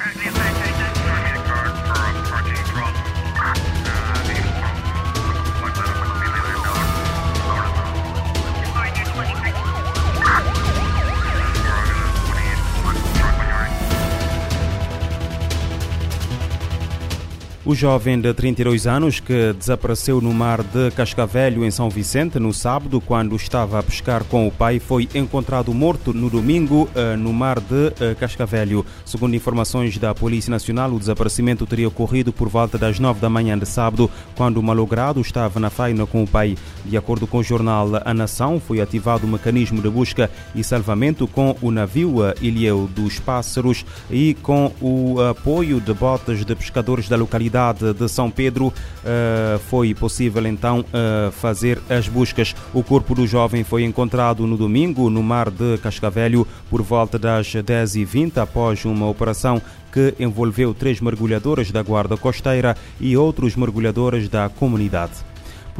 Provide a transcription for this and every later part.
Roger. O jovem de 32 anos que desapareceu no mar de Cascavelho, em São Vicente, no sábado, quando estava a pescar com o pai, foi encontrado morto no domingo eh, no mar de eh, Cascavelho. Segundo informações da Polícia Nacional, o desaparecimento teria ocorrido por volta das 9 da manhã de sábado, quando o malogrado estava na faina com o pai. De acordo com o jornal A Nação, foi ativado o mecanismo de busca e salvamento com o navio eh, Ilhéu dos Pássaros e com o apoio de botas de pescadores da localidade cidade de São Pedro uh, foi possível então uh, fazer as buscas. O corpo do jovem foi encontrado no domingo no mar de Cascavelho por volta das 10h20 após uma operação que envolveu três mergulhadoras da Guarda Costeira e outros mergulhadores da comunidade.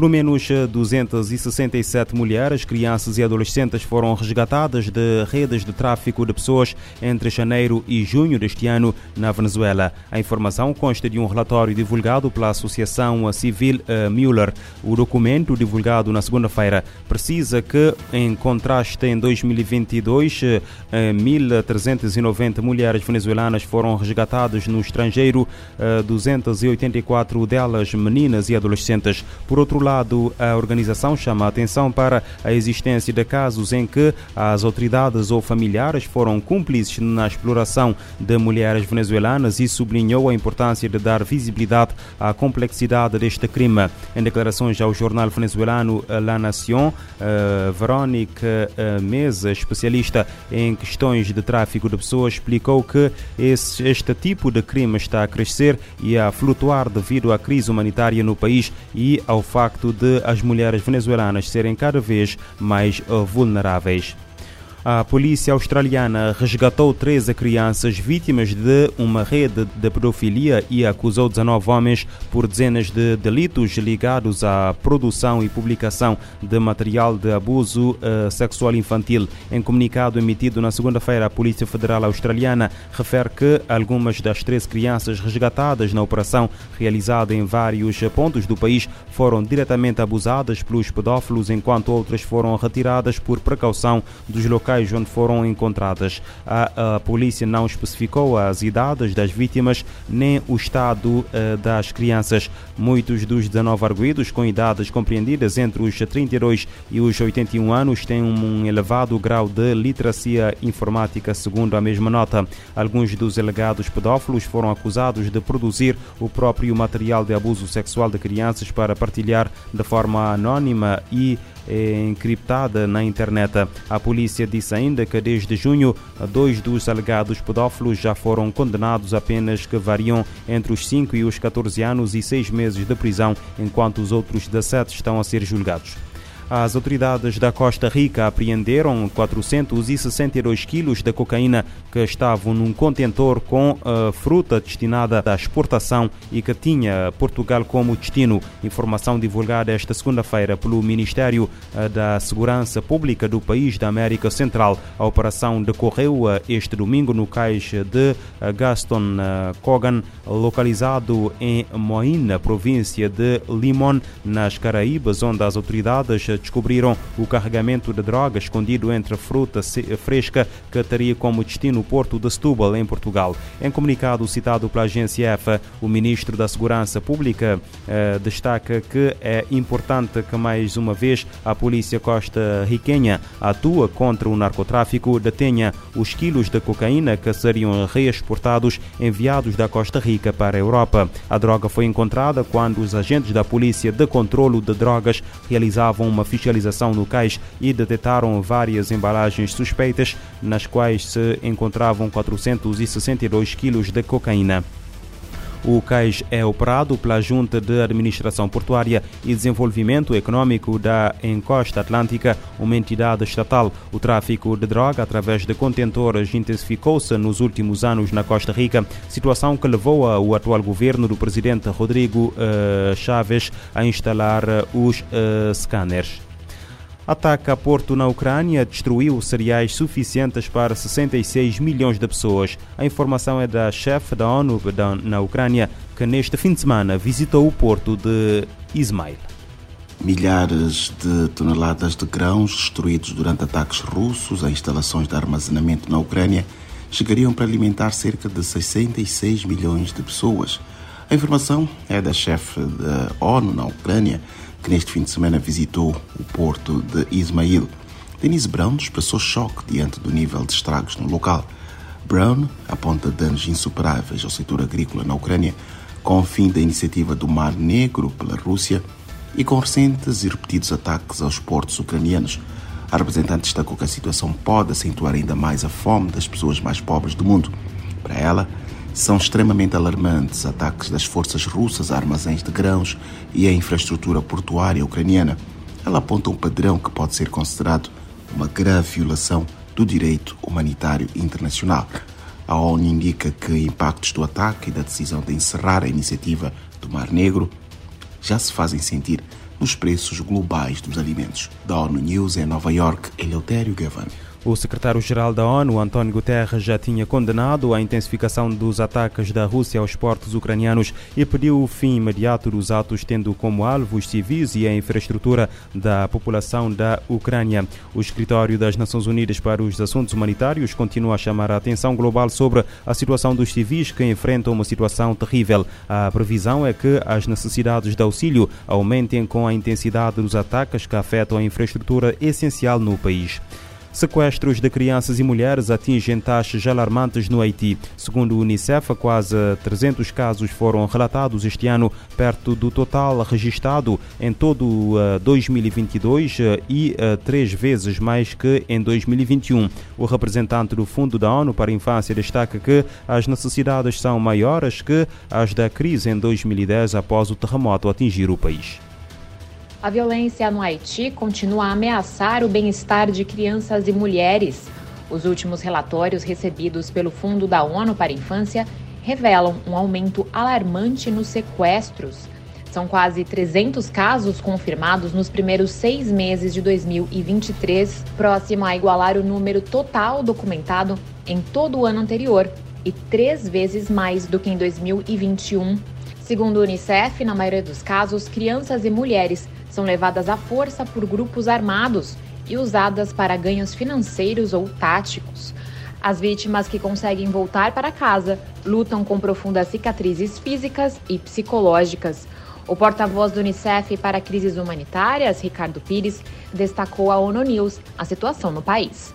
Pelo menos 267 mulheres, crianças e adolescentes foram resgatadas de redes de tráfico de pessoas entre janeiro e junho deste ano na Venezuela. A informação consta de um relatório divulgado pela Associação Civil eh, Mueller. O documento, divulgado na segunda-feira, precisa que, em contraste, em 2022, 1.390 eh, mulheres venezuelanas foram resgatadas no estrangeiro, 284 eh, delas meninas e adolescentes. Por outro lado, a organização chama a atenção para a existência de casos em que as autoridades ou familiares foram cúmplices na exploração de mulheres venezuelanas e sublinhou a importância de dar visibilidade à complexidade deste crime. Em declarações ao jornal venezuelano La Nación, uh, Verónica uh, Mesa, especialista em questões de tráfico de pessoas, explicou que esse, este tipo de crime está a crescer e a flutuar devido à crise humanitária no país e ao facto facto de as mulheres venezuelanas serem cada vez mais vulneráveis. A polícia australiana resgatou 13 crianças vítimas de uma rede de pedofilia e acusou 19 homens por dezenas de delitos ligados à produção e publicação de material de abuso uh, sexual infantil. Em comunicado emitido na segunda-feira, a Polícia Federal Australiana refere que algumas das 13 crianças resgatadas na operação realizada em vários pontos do país foram diretamente abusadas pelos pedófilos, enquanto outras foram retiradas por precaução dos locais locais onde foram encontradas. A, a polícia não especificou as idades das vítimas nem o estado uh, das crianças. Muitos dos 19 arguídos com idades compreendidas entre os 32 e os 81 anos têm um elevado grau de literacia informática, segundo a mesma nota. Alguns dos alegados pedófilos foram acusados de produzir o próprio material de abuso sexual de crianças para partilhar de forma anónima e encriptada na internet. A polícia disse ainda que desde junho, dois dos alegados pedófilos já foram condenados a penas que variam entre os 5 e os 14 anos e 6 meses de prisão, enquanto os outros 17 estão a ser julgados. As autoridades da Costa Rica apreenderam 462 quilos de cocaína que estavam num contentor com uh, fruta destinada à exportação e que tinha Portugal como destino. Informação divulgada esta segunda-feira pelo Ministério uh, da Segurança Pública do país da América Central. A operação decorreu uh, este domingo no cais de Gaston Cogan, localizado em Moína, província de Limón, nas Caraíbas, onde as autoridades descobriram o carregamento de droga escondido entre fruta fresca que teria como destino o porto de Setúbal, em Portugal. Em comunicado citado pela agência EFA, o ministro da Segurança Pública eh, destaca que é importante que mais uma vez a polícia costa-riquenha atua contra o narcotráfico, detenha os quilos de cocaína que seriam reexportados enviados da Costa Rica para a Europa. A droga foi encontrada quando os agentes da Polícia de Controlo de Drogas realizavam uma fiscalização no cais e detectaram várias embalagens suspeitas, nas quais se encontravam 462 quilos de cocaína. O cais é operado pela Junta de Administração Portuária e Desenvolvimento Econômico da Encosta Atlântica, uma entidade estatal. O tráfico de droga através de contentores intensificou-se nos últimos anos na Costa Rica, situação que levou o atual governo do presidente Rodrigo uh, Chaves a instalar os uh, scanners. Ataque a porto na Ucrânia destruiu cereais suficientes para 66 milhões de pessoas. A informação é da chefe da ONU na Ucrânia, que neste fim de semana visitou o porto de Ismail. Milhares de toneladas de grãos destruídos durante ataques russos a instalações de armazenamento na Ucrânia chegariam para alimentar cerca de 66 milhões de pessoas. A informação é da chefe da ONU na Ucrânia, que neste fim de semana visitou o porto de Ismail. Denise Brown expressou choque diante do nível de estragos no local. Brown aponta danos insuperáveis ao setor agrícola na Ucrânia, com o fim da iniciativa do Mar Negro pela Rússia e com recentes e repetidos ataques aos portos ucranianos. A representante destacou que a situação pode acentuar ainda mais a fome das pessoas mais pobres do mundo. Para ela, são extremamente alarmantes ataques das forças russas a armazéns de grãos e a infraestrutura portuária ucraniana. Ela aponta um padrão que pode ser considerado uma grave violação do direito humanitário internacional. A ONU indica que impactos do ataque e da decisão de encerrar a iniciativa do Mar Negro já se fazem sentir nos preços globais dos alimentos. Da ONU News em Nova York, Eleutério Gavan. O secretário-geral da ONU, António Guterres, já tinha condenado a intensificação dos ataques da Rússia aos portos ucranianos e pediu o fim imediato dos atos, tendo como alvo os civis e a infraestrutura da população da Ucrânia. O Escritório das Nações Unidas para os Assuntos Humanitários continua a chamar a atenção global sobre a situação dos civis que enfrentam uma situação terrível. A previsão é que as necessidades de auxílio aumentem com a intensidade dos ataques que afetam a infraestrutura essencial no país. Sequestros de crianças e mulheres atingem taxas alarmantes no Haiti. Segundo o Unicef, quase 300 casos foram relatados este ano, perto do total registrado em todo 2022 eh, eh, e eh, três vezes mais que em 2021. O representante do Fundo da ONU para a Infância destaca que as necessidades são maiores que as da crise em 2010 após o terremoto atingir o país. A violência no Haiti continua a ameaçar o bem-estar de crianças e mulheres. Os últimos relatórios recebidos pelo Fundo da ONU para a Infância revelam um aumento alarmante nos sequestros. São quase 300 casos confirmados nos primeiros seis meses de 2023, próximo a igualar o número total documentado em todo o ano anterior e três vezes mais do que em 2021. Segundo o Unicef, na maioria dos casos, crianças e mulheres são levadas à força por grupos armados e usadas para ganhos financeiros ou táticos. As vítimas que conseguem voltar para casa lutam com profundas cicatrizes físicas e psicológicas. O porta-voz do Unicef para crises humanitárias, Ricardo Pires, destacou à ONU News a situação no país.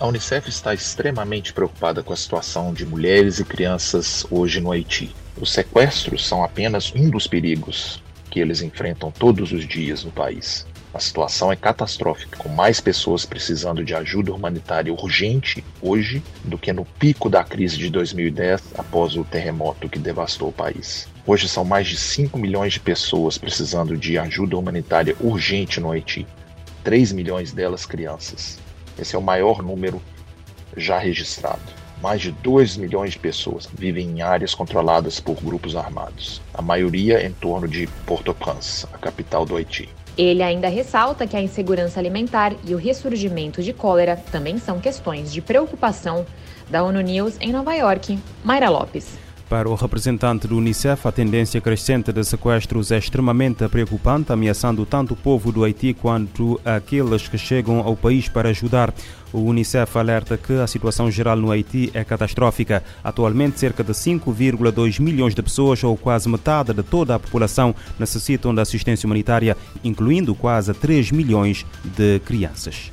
A Unicef está extremamente preocupada com a situação de mulheres e crianças hoje no Haiti. Os sequestros são apenas um dos perigos que eles enfrentam todos os dias no país. A situação é catastrófica, com mais pessoas precisando de ajuda humanitária urgente hoje do que no pico da crise de 2010 após o terremoto que devastou o país. Hoje são mais de 5 milhões de pessoas precisando de ajuda humanitária urgente no Haiti, 3 milhões delas crianças. Esse é o maior número já registrado. Mais de 2 milhões de pessoas vivem em áreas controladas por grupos armados, a maioria em torno de Port-au-Prince, a capital do Haiti. Ele ainda ressalta que a insegurança alimentar e o ressurgimento de cólera também são questões de preocupação da ONU News em Nova York. Mayra Lopes. Para o representante do Unicef, a tendência crescente de sequestros é extremamente preocupante, ameaçando tanto o povo do Haiti quanto aqueles que chegam ao país para ajudar. O Unicef alerta que a situação geral no Haiti é catastrófica. Atualmente, cerca de 5,2 milhões de pessoas, ou quase metade de toda a população, necessitam de assistência humanitária, incluindo quase 3 milhões de crianças.